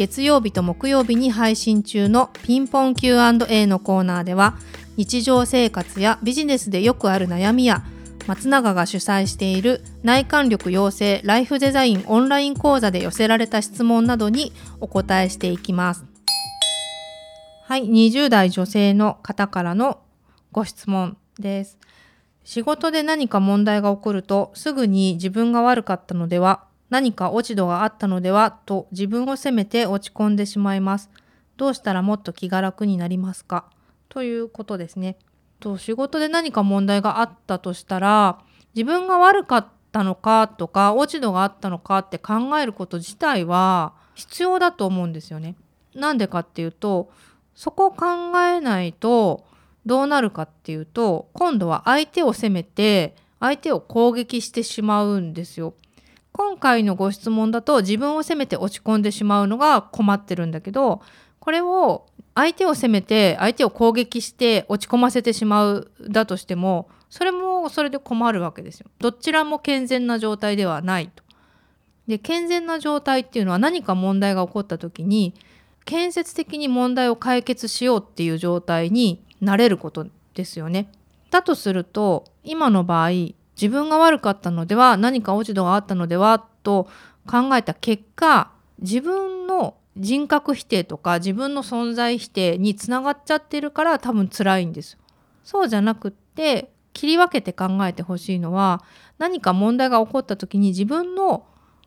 月曜日と木曜日に配信中のピンポン Q&A のコーナーでは日常生活やビジネスでよくある悩みや松永が主催している内観力養成ライフデザインオンライン講座で寄せられた質問などにお答えしていきます。はい、20代女性の方からのご質問です。仕事で何か問題が起こるとすぐに自分が悪かったのでは何か落ち度があったのではと自分を責めて落ち込んでしまいます。どうしたらもっと気が楽になりますか？ということですね。と仕事で何か問題があったとしたら自分が悪かったのかとか落ち度があったのかって考えること自体は必要だと思うんですよね。なんでかっていうとそこを考えないとどうなるかっていうと今度は相手を責めて相手を攻撃してしまうんですよ。今回のご質問だと自分を責めて落ち込んでしまうのが困ってるんだけどこれを相手を責めて相手を攻撃して落ち込ませてしまうだとしてもそれもそれで困るわけですよ。どちらも健全な状態ではないと。で健全な状態っていうのは何か問題が起こった時に建設的に問題を解決しようっていう状態になれることですよね。だとすると今の場合自分が悪かったのでは何か落ち度があったのではと考えた結果自分の人格否定とか自分の存在否定につながっちゃってるから多分辛いんです。そうじゃなくって切り分けて考えてほしいのは何か問題が起こった時に自分の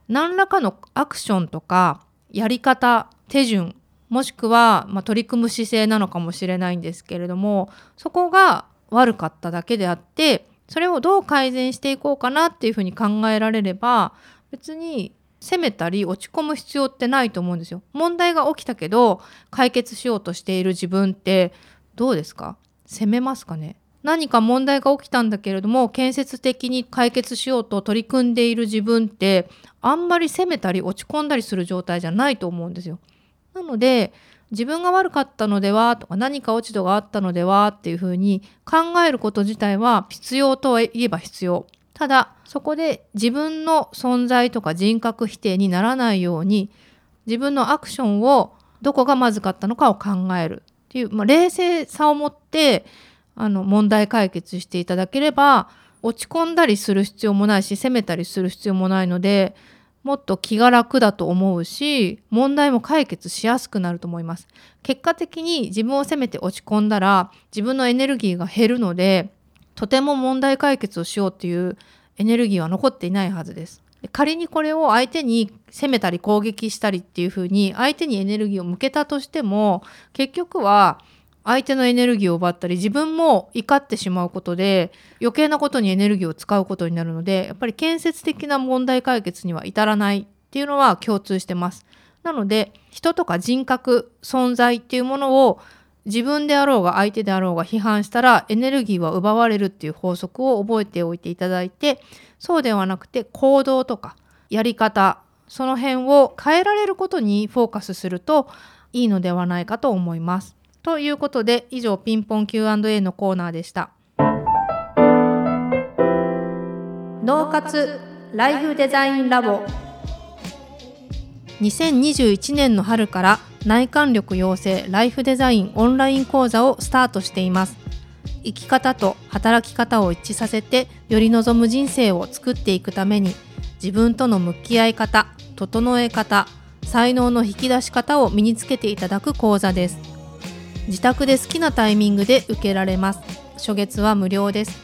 何らかのアクションとかやり方手順もしくは、まあ、取り組む姿勢なのかもしれないんですけれどもそこが悪かっただけであってそれをどう改善していこうかなっていうふうに考えられれば別に責めたり落ち込む必要ってないと思うんですよ。問題が起きたけど解決しようとしている自分ってどうですか？責めますかね？何か問題が起きたんだけれども建設的に解決しようと取り組んでいる自分ってあんまり責めたり落ち込んだりする状態じゃないと思うんですよ。なので自分が悪かったのではとか何か落ち度があったのではっていうふうに考えること自体は必要とはいえば必要。ただそこで自分の存在とか人格否定にならないように自分のアクションをどこがまずかったのかを考えるっていう、まあ、冷静さを持ってあの問題解決していただければ落ち込んだりする必要もないし責めたりする必要もないのでもっと気が楽だと思うし問題も解決しやすくなると思います。結果的に自分を責めて落ち込んだら自分のエネルギーが減るのでとても問題解決をしようっていうエネルギーは残っていないはずです。仮にこれを相手に責めたり攻撃したりっていうふうに相手にエネルギーを向けたとしても結局は相手のエネルギーを奪ったり自分も怒ってしまうことで余計なことにエネルギーを使うことになるのでやっぱり建設的な問題解決には至らないっていうのは共通してます。なので人とか人格存在っていうものを自分であろうが相手であろうが批判したらエネルギーは奪われるっていう法則を覚えておいていただいてそうではなくて行動とかやり方その辺を変えられることにフォーカスするといいのではないかと思います。ということで以上ピンポン Q&A のコーナーでした。脳活ライフデザインラボ。2021年の春から内観力養成ライフデザインオンライン講座をスタートしています。生き方と働き方を一致させてより望む人生を作っていくために自分との向き合い方整え方才能の引き出し方を身につけていただく講座です。自宅で好きなタイミングで受けられます。初月は無料です。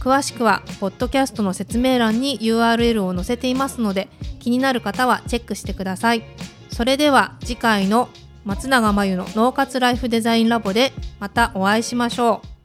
詳しくはポッドキャストの説明欄に URL を載せていますので気になる方はチェックしてください。それでは次回の松永真由の脳活ライフデザインラボでまたお会いしましょう。